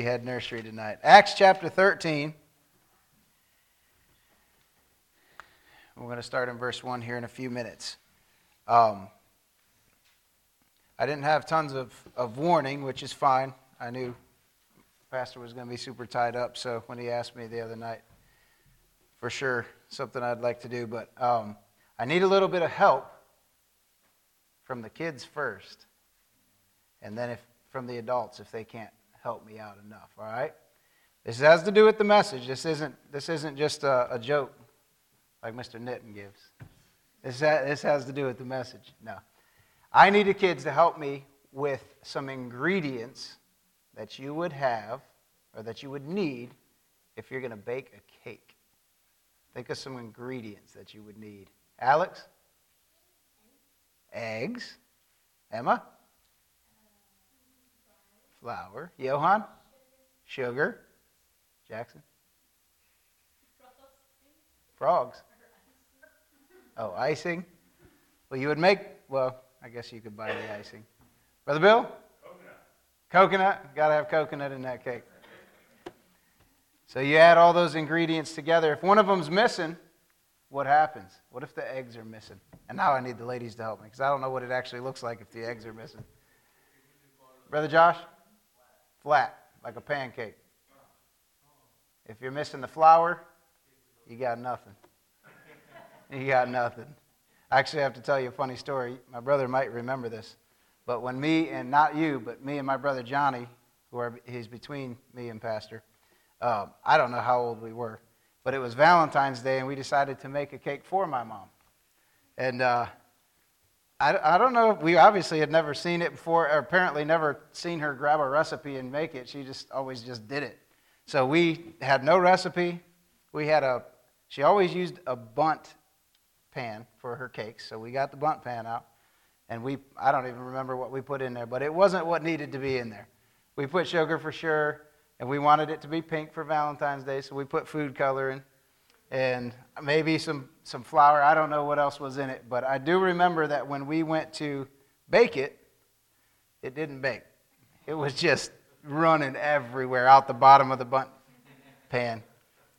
We had nursery tonight. Acts chapter 13. We're going to start in verse 1 here in a few minutes. Um, I didn't have tons of, of warning, which is fine. I knew Pastor was going to be super tied up, so when he asked me the other night, for sure, something I'd like to do. But um, I need a little bit of help from the kids first, and then if from the adults if they can't help me out enough, all right? This has to do with the message. This isn't, this isn't just a, a joke like Mr. Nitin gives. This, ha- this has to do with the message. No. I needed kids to help me with some ingredients that you would have or that you would need if you're going to bake a cake. Think of some ingredients that you would need. Alex? Eggs. Emma? Flour. Johan? Sugar. Jackson? Frogs. Oh, icing? Well, you would make, well, I guess you could buy the icing. Brother Bill? Coconut. Coconut? Got to have coconut in that cake. So you add all those ingredients together. If one of them's missing, what happens? What if the eggs are missing? And now I need the ladies to help me because I don't know what it actually looks like if the eggs are missing. Brother Josh? Flat, like a pancake. If you're missing the flour, you got nothing. You got nothing. I actually have to tell you a funny story. My brother might remember this. But when me, and not you, but me and my brother Johnny, who are, he's between me and Pastor, uh, I don't know how old we were, but it was Valentine's Day, and we decided to make a cake for my mom. And uh, I, I don't know, we obviously had never seen it before, or apparently never seen her grab a recipe and make it. She just always just did it. So we had no recipe. We had a, she always used a Bundt pan for her cakes. So we got the Bundt pan out. And we, I don't even remember what we put in there, but it wasn't what needed to be in there. We put sugar for sure, and we wanted it to be pink for Valentine's Day, so we put food coloring and maybe some, some flour. I don't know what else was in it, but I do remember that when we went to bake it, it didn't bake. It was just running everywhere out the bottom of the Bundt pan.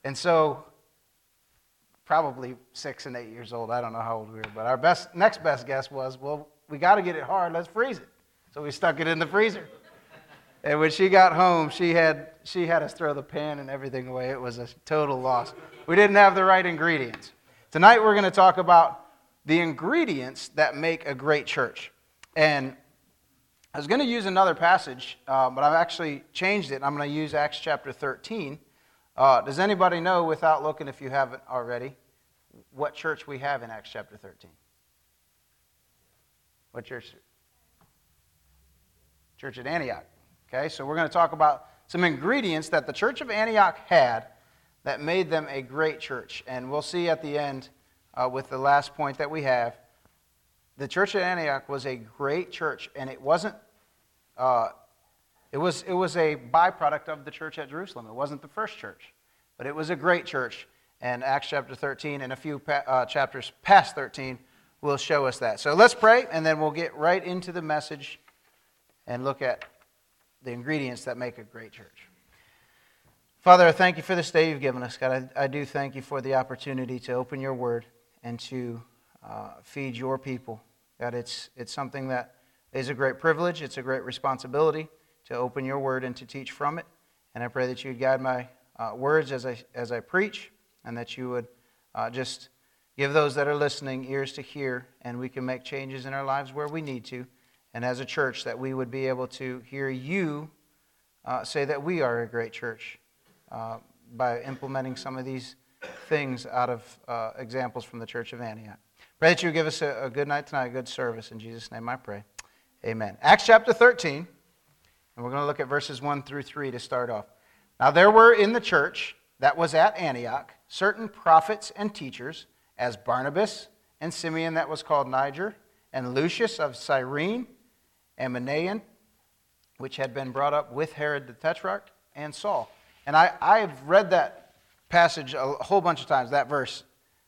And so probably six and eight years old. I don't know how old we were, but our best, next best guess was, well, we got to get it hard. Let's freeze it. So we stuck it in the freezer. And when she got home, she had, she had us throw the pan and everything away. It was a total loss. We didn't have the right ingredients. Tonight, we're going to talk about the ingredients that make a great church. And I was going to use another passage, uh, but I've actually changed it. I'm going to use Acts chapter 13. Uh, does anybody know, without looking if you haven't already, what church we have in Acts chapter 13? What church? Church at Antioch. Okay, so we're going to talk about some ingredients that the church of Antioch had that made them a great church. And we'll see at the end uh, with the last point that we have. The church at Antioch was a great church, and it wasn't. Uh, it was, it was a byproduct of the church at Jerusalem. It wasn't the first church, but it was a great church. And Acts chapter 13 and a few pa- uh, chapters past 13 will show us that. So let's pray, and then we'll get right into the message and look at the ingredients that make a great church. Father, I thank you for this day you've given us. God, I, I do thank you for the opportunity to open your word and to uh, feed your people. God, it's, it's something that is a great privilege, it's a great responsibility to open your word and to teach from it. And I pray that you would guide my uh, words as I, as I preach and that you would uh, just give those that are listening ears to hear and we can make changes in our lives where we need to and as a church that we would be able to hear you uh, say that we are a great church uh, by implementing some of these things out of uh, examples from the church of Antioch. Pray that you give us a, a good night tonight, a good service. In Jesus' name I pray. Amen. Acts chapter 13, and we're going to look at verses 1 through 3 to start off. Now, there were in the church that was at Antioch certain prophets and teachers, as Barnabas and Simeon, that was called Niger, and Lucius of Cyrene and which had been brought up with Herod the Tetrarch, and Saul. And I, I've read that passage a whole bunch of times, that verse,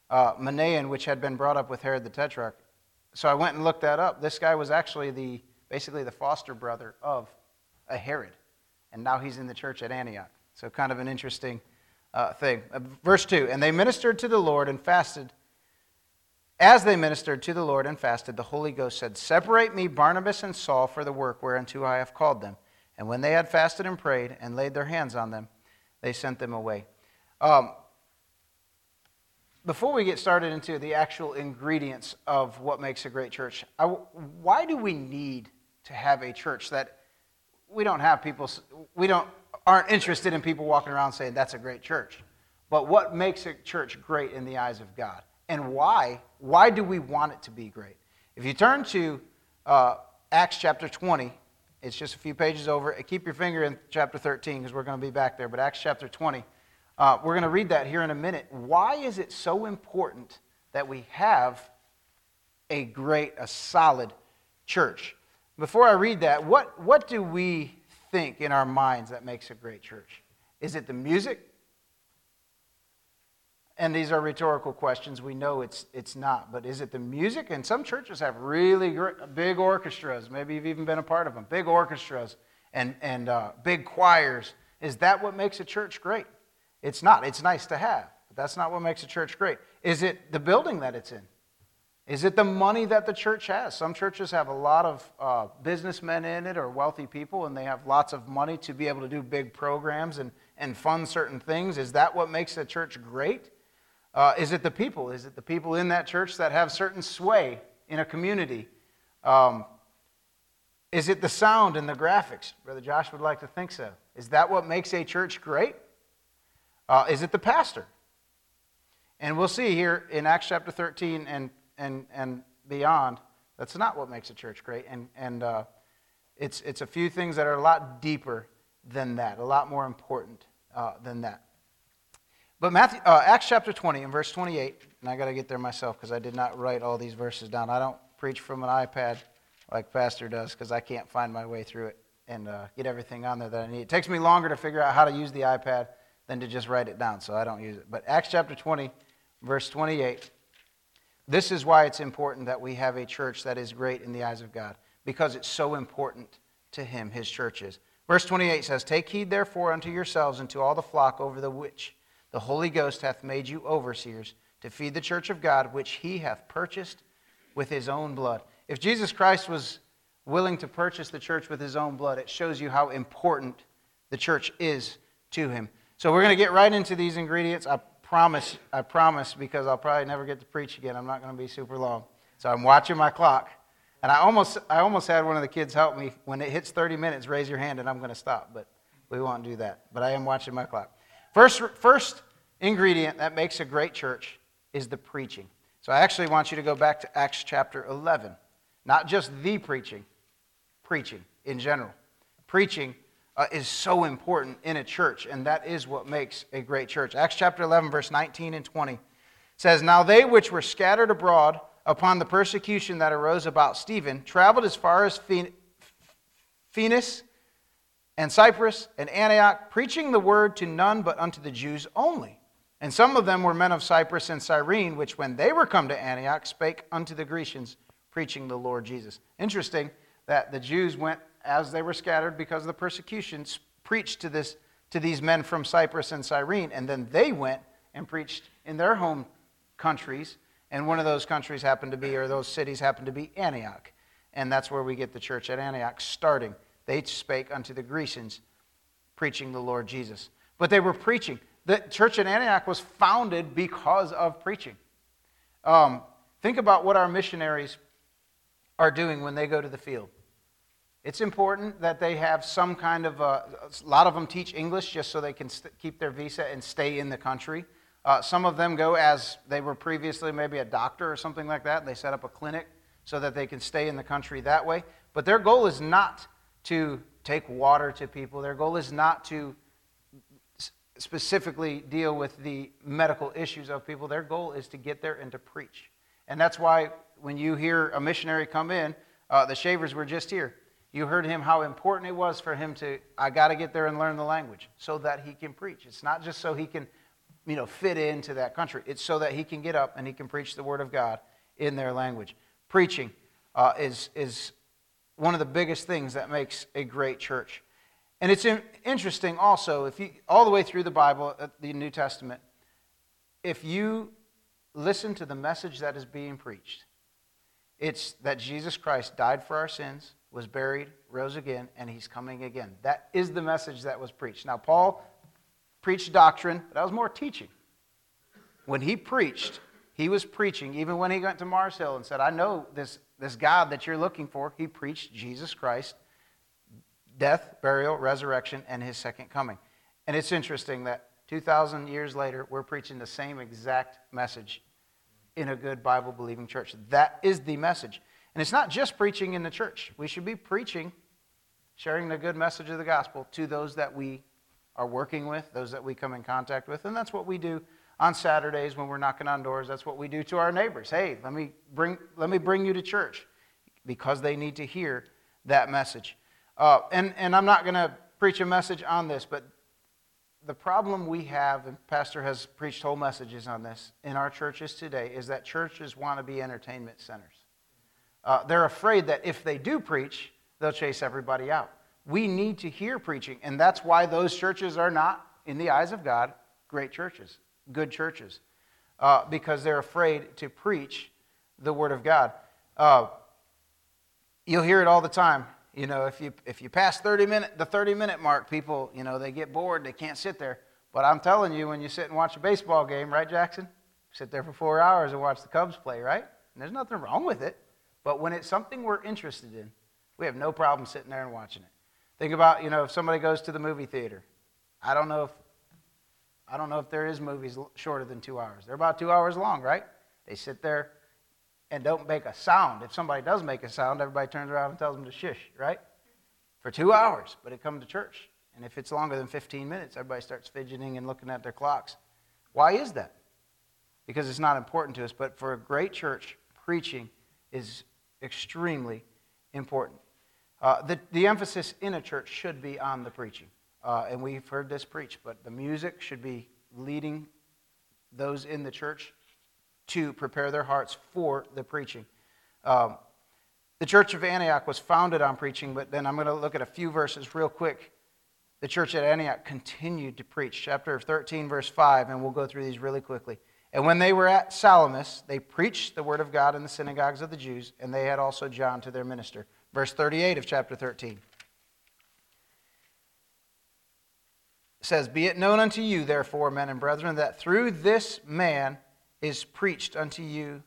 uh, Manaen, which had been brought up with Herod the Tetrarch. So I went and looked that up. This guy was actually the, basically the foster brother of a Herod. and now he's in the church at Antioch. So, kind of an interesting uh, thing. Uh, verse 2 And they ministered to the Lord and fasted. As they ministered to the Lord and fasted, the Holy Ghost said, Separate me, Barnabas and Saul, for the work whereunto I have called them. And when they had fasted and prayed and laid their hands on them, they sent them away. Um, before we get started into the actual ingredients of what makes a great church, I, why do we need to have a church that we don't have people, we don't, aren't interested in people walking around saying that's a great church? But what makes a church great in the eyes of God? And why? Why do we want it to be great? If you turn to uh, Acts chapter 20, it's just a few pages over. Keep your finger in chapter 13 because we're going to be back there. But Acts chapter 20, uh, we're going to read that here in a minute. Why is it so important that we have a great, a solid church? Before I read that, what, what do we think in our minds that makes a great church? Is it the music? And these are rhetorical questions. We know it's, it's not. But is it the music? And some churches have really great, big orchestras. Maybe you've even been a part of them. Big orchestras and, and uh, big choirs. Is that what makes a church great? It's not. It's nice to have, but that's not what makes a church great. Is it the building that it's in? Is it the money that the church has? Some churches have a lot of uh, businessmen in it or wealthy people, and they have lots of money to be able to do big programs and, and fund certain things. Is that what makes a church great? Uh, is it the people? Is it the people in that church that have certain sway in a community? Um, is it the sound and the graphics? Brother Josh would like to think so. Is that what makes a church great? Uh, is it the pastor? And we'll see here in Acts chapter 13 and, and, and beyond, that's not what makes a church great. And, and uh, it's, it's a few things that are a lot deeper than that, a lot more important uh, than that. But Matthew, uh, Acts chapter 20 and verse 28, and I got to get there myself because I did not write all these verses down. I don't preach from an iPad like Pastor does because I can't find my way through it and uh, get everything on there that I need. It takes me longer to figure out how to use the iPad than to just write it down, so I don't use it. But Acts chapter 20, verse 28, this is why it's important that we have a church that is great in the eyes of God because it's so important to Him, His churches. Verse 28 says, Take heed therefore unto yourselves and to all the flock over the which the Holy Ghost hath made you overseers to feed the church of God, which he hath purchased with his own blood. If Jesus Christ was willing to purchase the church with his own blood, it shows you how important the church is to him. So we're going to get right into these ingredients. I promise, I promise, because I'll probably never get to preach again. I'm not going to be super long. So I'm watching my clock. And I almost, I almost had one of the kids help me. When it hits 30 minutes, raise your hand and I'm going to stop. But we won't do that. But I am watching my clock. First, first ingredient that makes a great church is the preaching. So I actually want you to go back to Acts chapter 11. Not just the preaching, preaching in general. Preaching uh, is so important in a church, and that is what makes a great church. Acts chapter 11, verse 19 and 20 says, Now they which were scattered abroad upon the persecution that arose about Stephen traveled as far as Phoenix and Cyprus and Antioch, preaching the word to none but unto the Jews only. And some of them were men of Cyprus and Cyrene, which when they were come to Antioch spake unto the Grecians, preaching the Lord Jesus. Interesting that the Jews went as they were scattered because of the persecutions, preached to, this, to these men from Cyprus and Cyrene, and then they went and preached in their home countries, and one of those countries happened to be, or those cities happened to be Antioch. And that's where we get the church at Antioch starting. They spake unto the Grecians, preaching the Lord Jesus. But they were preaching. The church in Antioch was founded because of preaching. Um, think about what our missionaries are doing when they go to the field. It's important that they have some kind of, a, uh, a lot of them teach English just so they can st- keep their visa and stay in the country. Uh, some of them go as they were previously maybe a doctor or something like that. They set up a clinic so that they can stay in the country that way. But their goal is not to take water to people. Their goal is not to specifically deal with the medical issues of people. Their goal is to get there and to preach. And that's why when you hear a missionary come in, uh, the Shavers were just here. You heard him how important it was for him to, I got to get there and learn the language so that he can preach. It's not just so he can, you know, fit into that country. It's so that he can get up and he can preach the word of God in their language. Preaching uh, is, is one of the biggest things that makes a great church. And it's interesting also, if you, all the way through the Bible, uh, the New Testament, if you listen to the message that is being preached, it's that Jesus Christ died for our sins, was buried, rose again, and he's coming again. That is the message that was preached. Now, Paul preached doctrine, but that was more teaching. When he preached, he was preaching, even when he went to Mars Hill and said, I know this, this God that you're looking for, he preached Jesus Christ, death, burial, resurrection, and his second coming. And it's interesting that 2,000 years later, we're preaching the same exact message in a good Bible believing church. That is the message. And it's not just preaching in the church, we should be preaching, sharing the good message of the gospel to those that we are working with, those that we come in contact with. And that's what we do on Saturdays when we're knocking on doors. That's what we do to our neighbors. Hey, let me bring, let me bring you to church because they need to hear that message. Uh, and, and I'm not going to preach a message on this, but the problem we have, and Pastor has preached whole messages on this in our churches today, is that churches want to be entertainment centers. Uh, they're afraid that if they do preach, they'll chase everybody out. We need to hear preaching, and that's why those churches are not, in the eyes of God, great churches, good churches, uh, because they're afraid to preach the Word of God. Uh, you'll hear it all the time. You know, if you if you pass 30 minute the 30 minute mark, people, you know, they get bored, they can't sit there. But I'm telling you, when you sit and watch a baseball game, right, Jackson? Sit there for four hours and watch the Cubs play, right? And there's nothing wrong with it. But when it's something we're interested in, we have no problem sitting there and watching it. Think about, you know, if somebody goes to the movie theater. I don't know if I don't know if there is movies shorter than two hours. They're about two hours long, right? They sit there and don't make a sound. If somebody does make a sound, everybody turns around and tells them to shush, right? For two hours, but it comes to church. And if it's longer than 15 minutes, everybody starts fidgeting and looking at their clocks. Why is that? Because it's not important to us. But for a great church, preaching is extremely important. Uh, the, the emphasis in a church should be on the preaching. Uh, and we've heard this preached, but the music should be leading those in the church to prepare their hearts for the preaching. Um, the church of Antioch was founded on preaching, but then I'm going to look at a few verses real quick. The church at Antioch continued to preach. Chapter 13, verse 5, and we'll go through these really quickly. And when they were at Salamis, they preached the word of God in the synagogues of the Jews, and they had also John to their minister. Verse 38 of chapter 13. Says, Be it known unto you, therefore, men and brethren, that through this man is preached unto you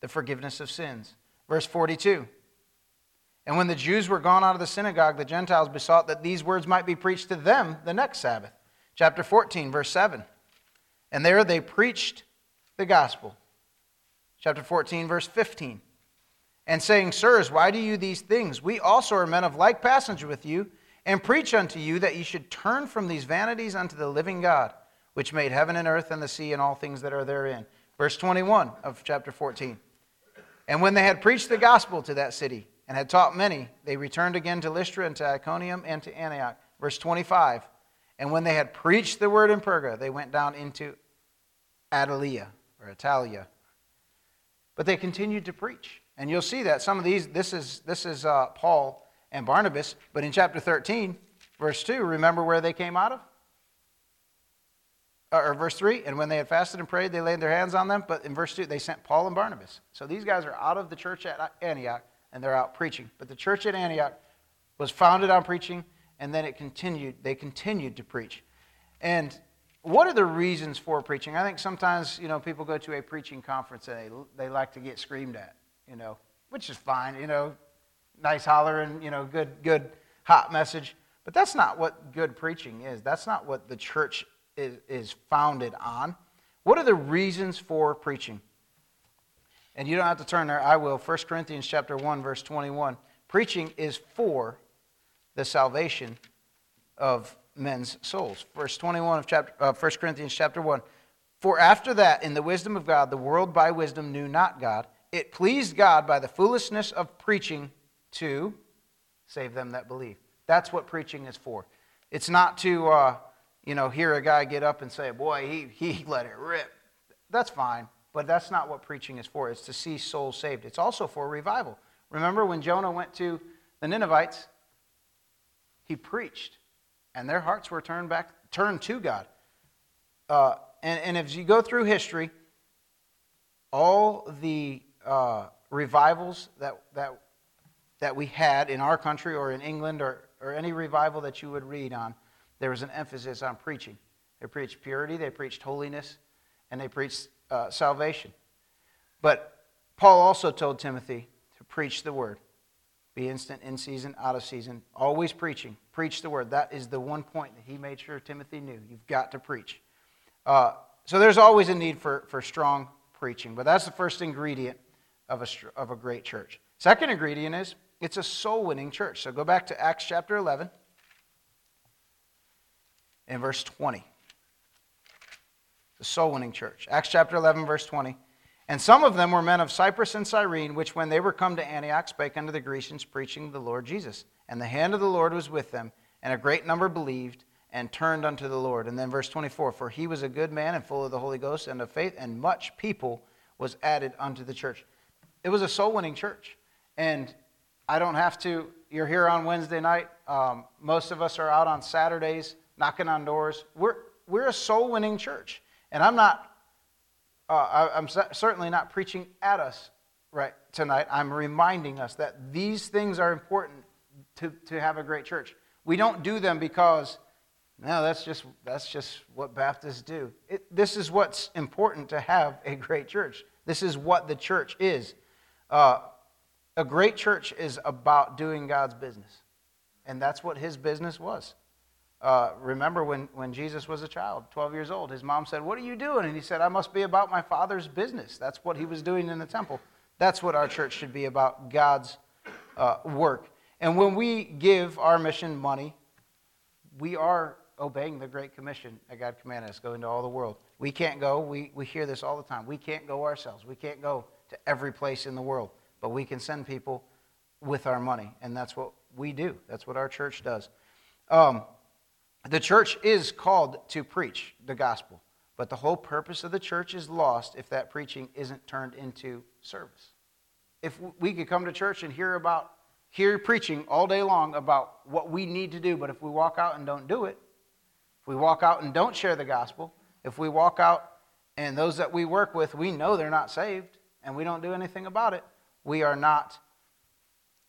the forgiveness of sins. Verse 42. And when the Jews were gone out of the synagogue, the Gentiles besought that these words might be preached to them the next Sabbath. Chapter 14, verse 7. And there they preached the gospel. Chapter 14, verse 15. And saying, Sirs, why do you these things? We also are men of like passage with you, and preach unto you that ye should turn from these vanities unto the living God which made heaven and earth and the sea and all things that are therein. Verse 21 of chapter 14. And when they had preached the gospel to that city and had taught many, they returned again to Lystra and to Iconium and to Antioch. Verse 25. And when they had preached the word in Perga, they went down into Attalia or Italia. But they continued to preach. And you'll see that some of these, this is, this is uh, Paul and Barnabas. But in chapter 13, verse 2, remember where they came out of? or verse 3, and when they had fasted and prayed, they laid their hands on them. But in verse 2, they sent Paul and Barnabas. So these guys are out of the church at Antioch, and they're out preaching. But the church at Antioch was founded on preaching, and then it continued, they continued to preach. And what are the reasons for preaching? I think sometimes, you know, people go to a preaching conference and they, they like to get screamed at, you know, which is fine, you know, nice holler and, you know, good, good hot message. But that's not what good preaching is. That's not what the church is, is founded on. What are the reasons for preaching? And you don't have to turn there, I will. 1 Corinthians chapter 1, verse 21. Preaching is for the salvation of men's souls. Verse 21 of chapter, uh, 1 Corinthians chapter 1. For after that, in the wisdom of God, the world by wisdom knew not God. It pleased God by the foolishness of preaching to save them that believe. That's what preaching is for. It's not to uh, you know, hear a guy get up and say, boy, he, he let it rip. That's fine, but that's not what preaching is for. It's to see souls saved. It's also for revival. Remember when Jonah went to the Ninevites? He preached and their hearts were turned back, turned to God. Uh, and, and as you go through history, all the uh, revivals that, that, that we had in our country or in England or, or any revival that you would read on, there was an emphasis on preaching. They preached purity, they preached holiness, and they preached uh, salvation. But Paul also told Timothy to preach the word. Be instant, in season, out of season, always preaching. Preach the word. That is the one point that he made sure Timothy knew. You've got to preach. Uh, so there's always a need for, for strong preaching, but that's the first ingredient of a, of a great church. Second ingredient is it's a soul winning church. So go back to Acts chapter 11 and verse 20. The soul winning church. Acts chapter 11, verse 20. And some of them were men of Cyprus and Cyrene, which when they were come to Antioch spake unto the Grecians, preaching the Lord Jesus. And the hand of the Lord was with them, and a great number believed and turned unto the Lord. And then verse 24 For he was a good man and full of the Holy Ghost and of faith, and much people was added unto the church. It was a soul winning church. And I don't have to, you're here on Wednesday night. Um, most of us are out on Saturdays knocking on doors. We're, we're a soul winning church. And I'm not, uh, I, am certainly not preaching at us right tonight. I'm reminding us that these things are important to, to have a great church. We don't do them because, no, that's just, that's just what Baptists do. It, this is what's important to have a great church. This is what the church is. Uh, a great church is about doing God's business. And that's what his business was. Uh, remember when, when Jesus was a child, 12 years old, his mom said, What are you doing? And he said, I must be about my father's business. That's what he was doing in the temple. That's what our church should be about God's uh, work. And when we give our mission money, we are obeying the Great Commission that God commanded us go into all the world. We can't go, we, we hear this all the time. We can't go ourselves. We can't go to every place in the world, but we can send people with our money. And that's what we do, that's what our church does. Um, the church is called to preach the gospel, but the whole purpose of the church is lost if that preaching isn't turned into service. If we could come to church and hear about hear preaching all day long about what we need to do, but if we walk out and don't do it, if we walk out and don't share the gospel, if we walk out and those that we work with, we know they're not saved and we don't do anything about it, we are not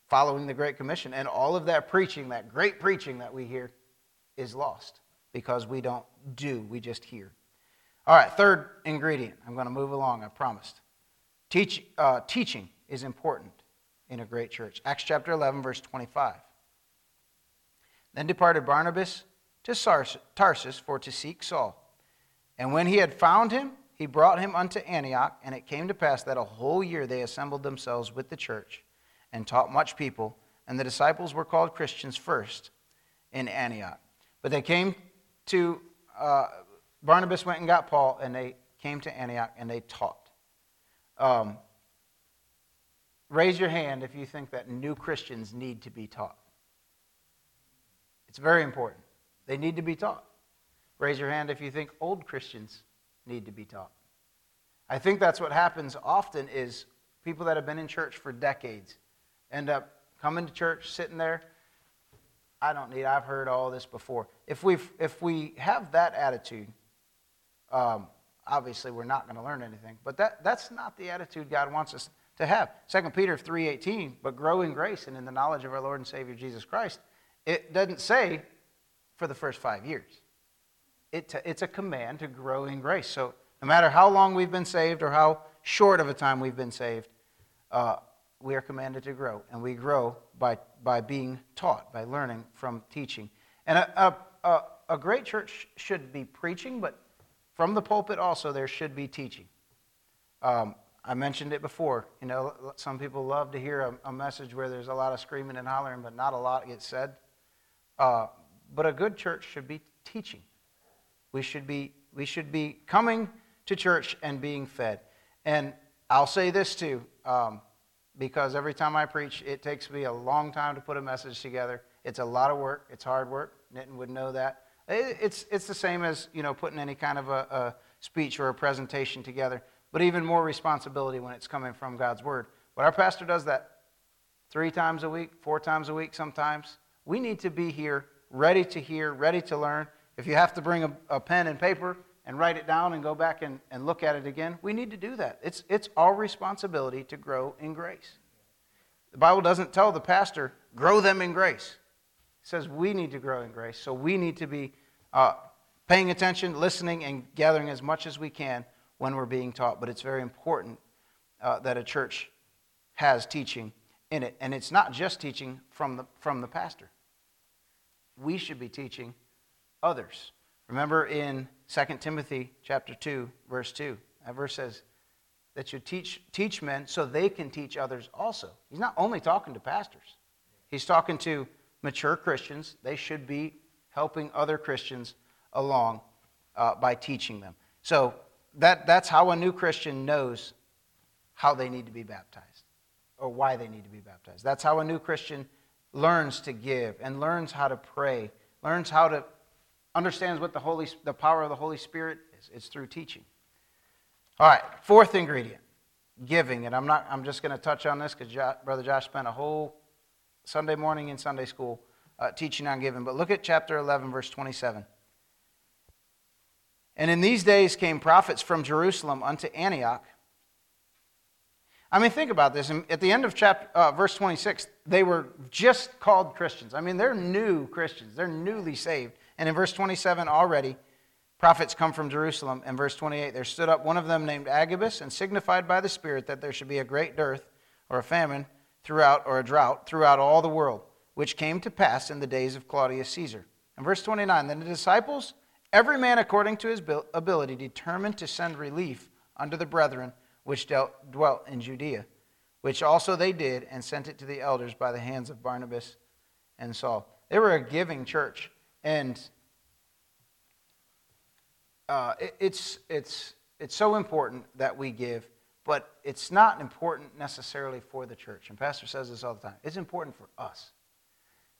following the Great Commission. And all of that preaching, that great preaching that we hear, is lost because we don't do, we just hear. All right, third ingredient. I'm going to move along, I promised. Teach, uh, teaching is important in a great church. Acts chapter 11, verse 25. Then departed Barnabas to Tarsus for to seek Saul. And when he had found him, he brought him unto Antioch. And it came to pass that a whole year they assembled themselves with the church and taught much people. And the disciples were called Christians first in Antioch. But they came to, uh, Barnabas went and got Paul, and they came to Antioch and they taught. Um, raise your hand if you think that new Christians need to be taught. It's very important. They need to be taught. Raise your hand if you think old Christians need to be taught. I think that's what happens often is people that have been in church for decades end up coming to church, sitting there, I don't need, I've heard all this before. If, we if we have that attitude, um, obviously we're not going to learn anything. But that, that's not the attitude God wants us to have. 2 Peter 3.18, but grow in grace and in the knowledge of our Lord and Savior Jesus Christ. It doesn't say for the first five years. It, it's a command to grow in grace. So no matter how long we've been saved or how short of a time we've been saved, uh, we are commanded to grow. And we grow by, by being taught, by learning from teaching. And a, a, a, great church should be preaching, but from the pulpit also there should be teaching. Um, I mentioned it before. You know, some people love to hear a, a, message where there's a lot of screaming and hollering, but not a lot gets said. Uh, but a good church should be teaching. We should be, we should be coming to church and being fed. And I'll say this too. Um, because every time I preach, it takes me a long time to put a message together. It's a lot of work. It's hard work. Nitin would know that. It's, it's the same as you know putting any kind of a, a speech or a presentation together, but even more responsibility when it's coming from God's Word. But our pastor does that three times a week, four times a week sometimes. We need to be here ready to hear, ready to learn. If you have to bring a, a pen and paper and write it down and go back and, and look at it again, we need to do that. It's, it's our responsibility to grow in grace. The Bible doesn't tell the pastor, grow them in grace. It says we need to grow in grace. So we need to be uh, paying attention, listening, and gathering as much as we can when we're being taught. But it's very important uh, that a church has teaching in it. And it's not just teaching from the, from the pastor, we should be teaching others. Remember in 2 Timothy chapter 2, verse 2, that verse says that you teach, teach men so they can teach others also. He's not only talking to pastors, he's talking to mature Christians. They should be helping other Christians along uh, by teaching them. So that, that's how a new Christian knows how they need to be baptized or why they need to be baptized. That's how a new Christian learns to give and learns how to pray, learns how to understands what the Holy the power of the Holy Spirit is. It's through teaching. All right, fourth ingredient, giving. And I'm not I'm just going to touch on this cuz jo- brother Josh spent a whole Sunday morning in Sunday school uh, teaching on giving. But look at chapter 11 verse 27. And in these days came prophets from Jerusalem unto Antioch I mean, think about this. At the end of chapter, uh, verse 26, they were just called Christians. I mean, they're new Christians, they're newly saved. And in verse 27, already, prophets come from Jerusalem. And verse 28, there stood up one of them named Agabus and signified by the Spirit that there should be a great dearth or a famine throughout, or a drought throughout all the world, which came to pass in the days of Claudius Caesar. And verse 29, then the disciples, every man according to his ability, determined to send relief unto the brethren which dealt, dwelt in Judea, which also they did, and sent it to the elders by the hands of Barnabas and Saul. They were a giving church, and uh, it, it's, it's, it's so important that we give, but it's not important necessarily for the church. And Pastor says this all the time it's important for us.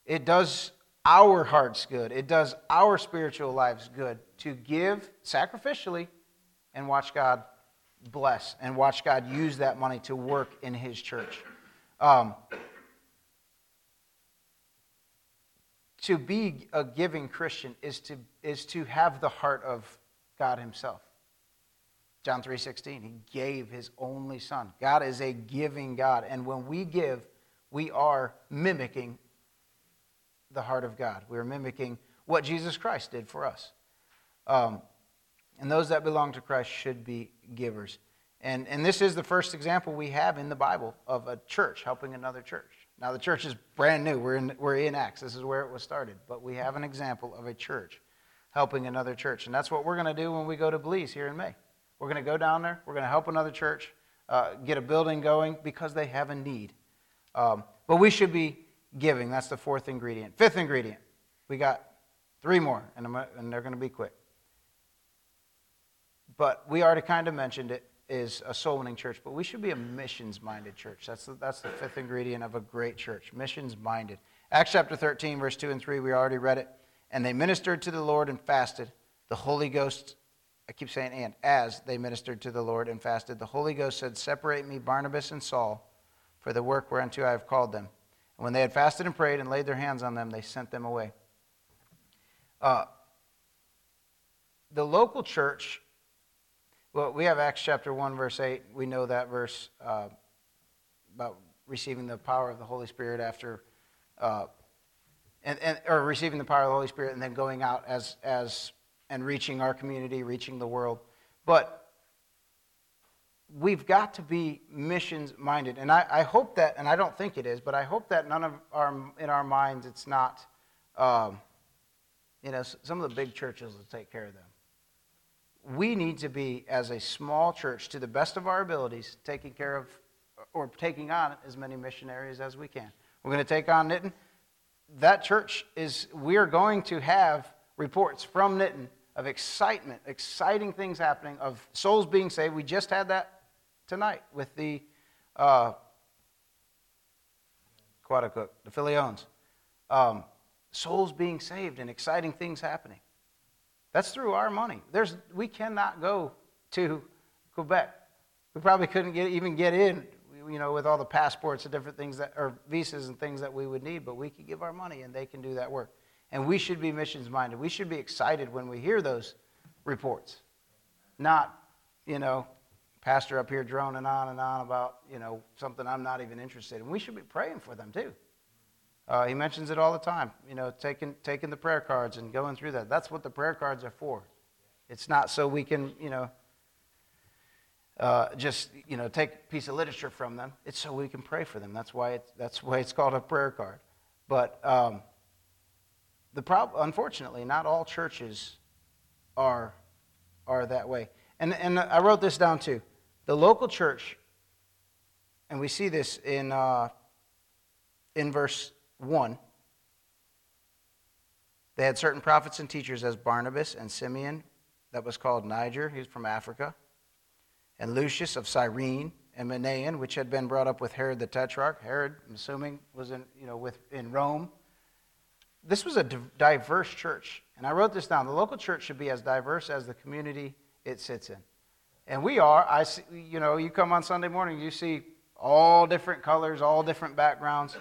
It does our hearts good, it does our spiritual lives good to give sacrificially and watch God bless and watch God use that money to work in His church. Um, to be a giving Christian is to, is to have the heart of God Himself. John 3:16, He gave His only Son. God is a giving God, and when we give, we are mimicking the heart of God. We are mimicking what Jesus Christ did for us. Um, and those that belong to Christ should be givers. And, and this is the first example we have in the Bible of a church helping another church. Now, the church is brand new. We're in, we're in Acts. This is where it was started. But we have an example of a church helping another church. And that's what we're going to do when we go to Belize here in May. We're going to go down there. We're going to help another church uh, get a building going because they have a need. Um, but we should be giving. That's the fourth ingredient. Fifth ingredient. We got three more, and, and they're going to be quick. But we already kind of mentioned it is a soul winning church, but we should be a missions minded church. That's the, that's the fifth ingredient of a great church missions minded. Acts chapter 13, verse 2 and 3, we already read it. And they ministered to the Lord and fasted. The Holy Ghost, I keep saying and, as they ministered to the Lord and fasted, the Holy Ghost said, Separate me, Barnabas and Saul, for the work whereunto I have called them. And when they had fasted and prayed and laid their hands on them, they sent them away. Uh, the local church well, we have Acts chapter 1, verse 8. We know that verse uh, about receiving the power of the Holy Spirit after, uh, and, and, or receiving the power of the Holy Spirit and then going out as, as, and reaching our community, reaching the world. But we've got to be missions minded. And I, I, hope that, and I don't think it is, but I hope that none of our, in our minds, it's not, um, you know, some of the big churches will take care of them we need to be, as a small church, to the best of our abilities, taking care of or taking on as many missionaries as we can. We're going to take on Nitin. That church is, we are going to have reports from Nitin of excitement, exciting things happening, of souls being saved. We just had that tonight with the uh, Quadacook, the Filions. Um, souls being saved and exciting things happening. That's through our money. There's, we cannot go to Quebec. We probably couldn't get, even get in, you know, with all the passports and different things that, or visas and things that we would need, but we could give our money and they can do that work. And we should be missions minded. We should be excited when we hear those reports. Not, you know, pastor up here droning on and on about, you know, something I'm not even interested in. We should be praying for them too. Uh, he mentions it all the time, you know, taking, taking the prayer cards and going through that. That's what the prayer cards are for. It's not so we can, you know, uh, just you know take a piece of literature from them. It's so we can pray for them. That's why it's, that's why it's called a prayer card. But um, the problem, unfortunately, not all churches are are that way. And and I wrote this down too. The local church, and we see this in uh, in verse one. They had certain prophets and teachers as Barnabas and Simeon, that was called Niger. He was from Africa and Lucius of Cyrene, and Manaen, which had been brought up with Herod the Tetrarch. Herod, I'm assuming, was in, you know, with, in Rome. This was a diverse church. And I wrote this down. The local church should be as diverse as the community it sits in. And we are. I see, you know, you come on Sunday morning, you see all different colors, all different backgrounds.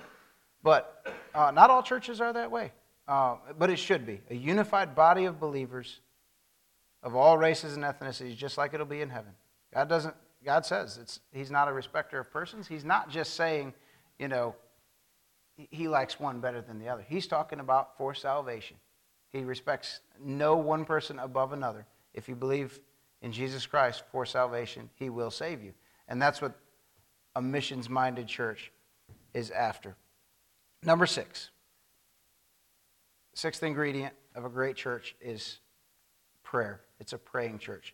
But uh, not all churches are that way. Uh, but it should be. A unified body of believers of all races and ethnicities, just like it'll be in heaven. God doesn't, God says it's, He's not a respecter of persons. He's not just saying, you know, He likes one better than the other. He's talking about for salvation. He respects no one person above another. If you believe in Jesus Christ for salvation, He will save you. And that's what a missions minded church is after. Number six. Sixth ingredient of a great church is prayer. It's a praying church.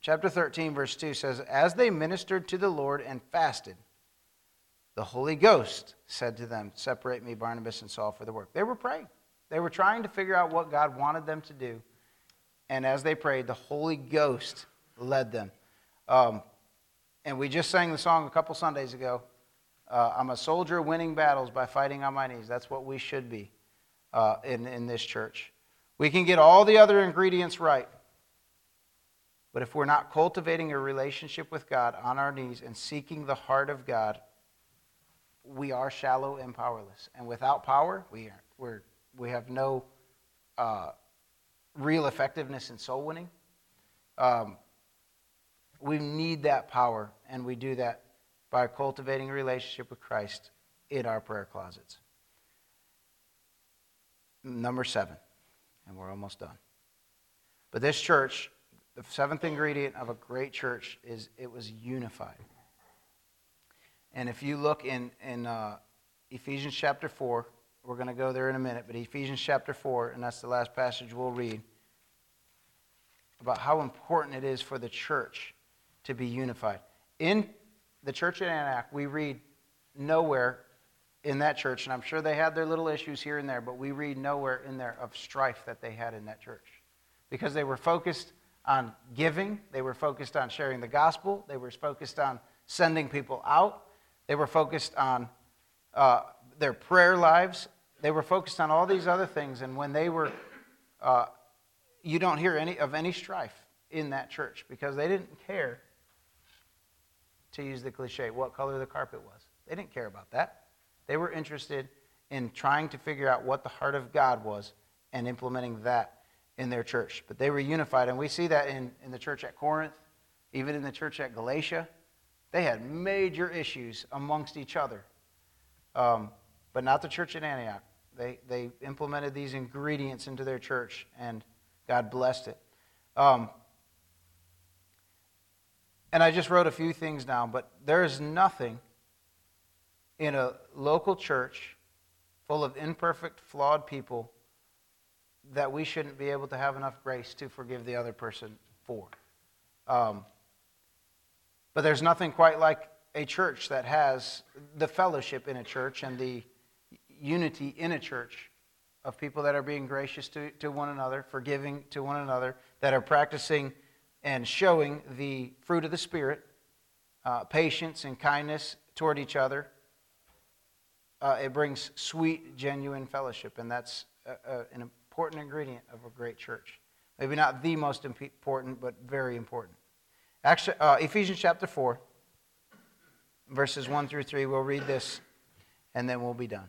Chapter 13, verse 2 says, As they ministered to the Lord and fasted, the Holy Ghost said to them, Separate me, Barnabas and Saul, for the work. They were praying. They were trying to figure out what God wanted them to do. And as they prayed, the Holy Ghost led them. Um, and we just sang the song a couple Sundays ago. Uh, I'm a soldier winning battles by fighting on my knees. That's what we should be uh, in, in this church. We can get all the other ingredients right. But if we're not cultivating a relationship with God on our knees and seeking the heart of God, we are shallow and powerless. And without power, we, are, we're, we have no uh, real effectiveness in soul winning. Um, we need that power, and we do that by cultivating a relationship with Christ in our prayer closets. Number seven, and we're almost done. But this church the seventh ingredient of a great church is it was unified. And if you look in, in uh, Ephesians chapter 4, we're going to go there in a minute, but Ephesians chapter 4, and that's the last passage we'll read, about how important it is for the church to be unified. In the church at Antioch, we read nowhere in that church, and I'm sure they had their little issues here and there, but we read nowhere in there of strife that they had in that church. Because they were focused on giving, they were focused on sharing the gospel, they were focused on sending people out, they were focused on uh, their prayer lives, they were focused on all these other things. And when they were, uh, you don't hear any of any strife in that church because they didn't care, to use the cliche, what color the carpet was. They didn't care about that. They were interested in trying to figure out what the heart of God was and implementing that in their church. But they were unified, and we see that in, in the church at Corinth, even in the church at Galatia. They had major issues amongst each other, um, but not the church at Antioch. They, they implemented these ingredients into their church, and God blessed it. Um, and I just wrote a few things down, but there is nothing in a local church full of imperfect, flawed people that we shouldn't be able to have enough grace to forgive the other person for. Um, but there's nothing quite like a church that has the fellowship in a church and the unity in a church of people that are being gracious to, to one another, forgiving to one another, that are practicing and showing the fruit of the Spirit, uh, patience and kindness toward each other. Uh, it brings sweet, genuine fellowship, and that's an important ingredient of a great church. Maybe not the most important, but very important. Actually, uh, Ephesians chapter 4, verses 1 through 3. We'll read this and then we'll be done.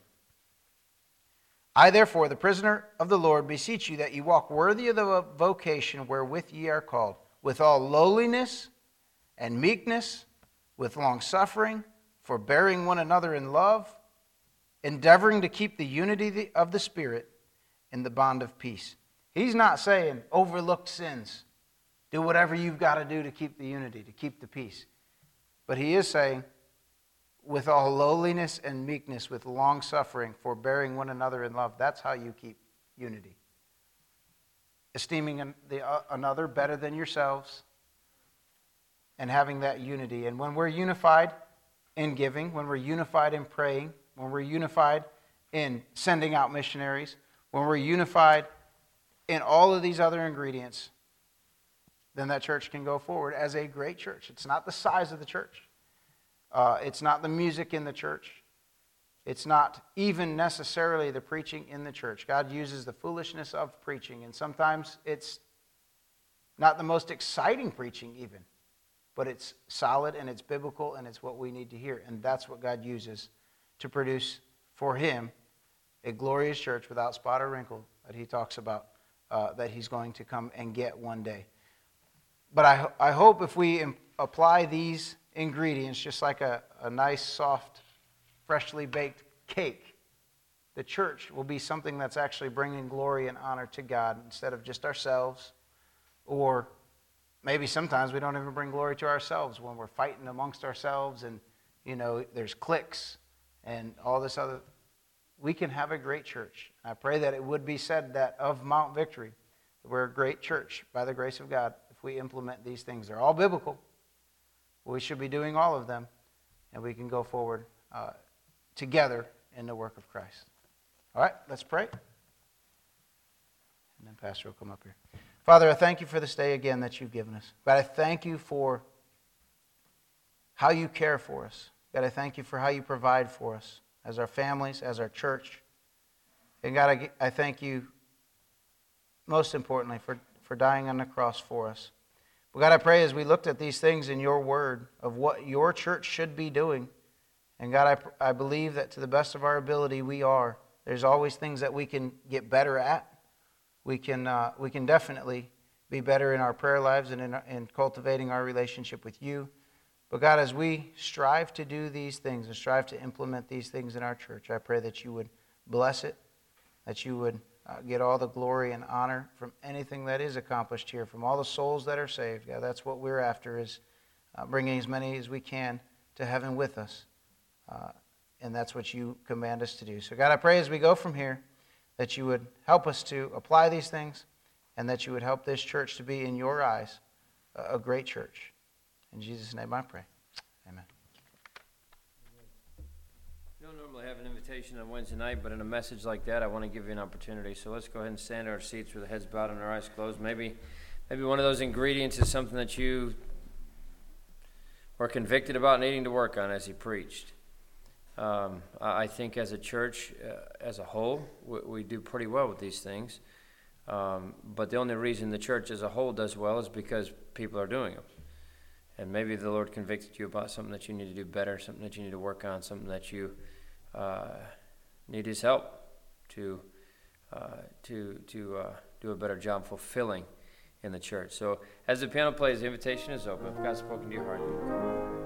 I, therefore, the prisoner of the Lord, beseech you that ye walk worthy of the vocation wherewith ye are called, with all lowliness and meekness, with long suffering, forbearing one another in love, endeavoring to keep the unity of the Spirit in the bond of peace. He's not saying overlook sins. Do whatever you've got to do to keep the unity, to keep the peace. But he is saying, with all lowliness and meekness, with long suffering, forbearing one another in love. That's how you keep unity. Esteeming the, uh, another better than yourselves and having that unity. And when we're unified in giving, when we're unified in praying, when we're unified in sending out missionaries, when we're unified in all of these other ingredients, then that church can go forward as a great church. It's not the size of the church, uh, it's not the music in the church. It's not even necessarily the preaching in the church. God uses the foolishness of preaching, and sometimes it's not the most exciting preaching, even, but it's solid and it's biblical and it's what we need to hear. And that's what God uses to produce for Him a glorious church without spot or wrinkle that He talks about uh, that He's going to come and get one day. But I, I hope if we apply these ingredients, just like a, a nice, soft, freshly baked cake, the church will be something that's actually bringing glory and honor to God instead of just ourselves. Or maybe sometimes we don't even bring glory to ourselves when we're fighting amongst ourselves and, you know, there's cliques and all this other. We can have a great church. I pray that it would be said that of Mount Victory, we're a great church by the grace of God if we implement these things. They're all biblical. We should be doing all of them, and we can go forward uh, together in the work of Christ. All right, let's pray. And then Pastor will come up here. Father, I thank you for this day again that you've given us. God, I thank you for how you care for us. God, I thank you for how you provide for us as our families, as our church. And God, I, I thank you most importantly for, for dying on the cross for us. But God, I pray as we looked at these things in your word of what your church should be doing, and God, I, I believe that to the best of our ability, we are. There's always things that we can get better at. We can, uh, we can definitely be better in our prayer lives and in, in cultivating our relationship with you. But God, as we strive to do these things and strive to implement these things in our church, I pray that you would bless it, that you would uh, get all the glory and honor from anything that is accomplished here, from all the souls that are saved. God, that's what we're after is uh, bringing as many as we can to heaven with us. Uh, and that's what you command us to do. So, God, I pray as we go from here that you would help us to apply these things and that you would help this church to be, in your eyes, a great church. In Jesus' name I pray. Amen. We don't normally have an invitation on Wednesday night, but in a message like that, I want to give you an opportunity. So let's go ahead and stand in our seats with our heads bowed and our eyes closed. Maybe, maybe one of those ingredients is something that you were convicted about needing to work on as he preached. Um, I think as a church, uh, as a whole, we, we, do pretty well with these things. Um, but the only reason the church as a whole does well is because people are doing them. And maybe the Lord convicted you about something that you need to do better, something that you need to work on, something that you uh, need His help to uh, to to uh, do a better job fulfilling in the church. So, as the piano plays, the invitation is open. If God's spoken to your heart,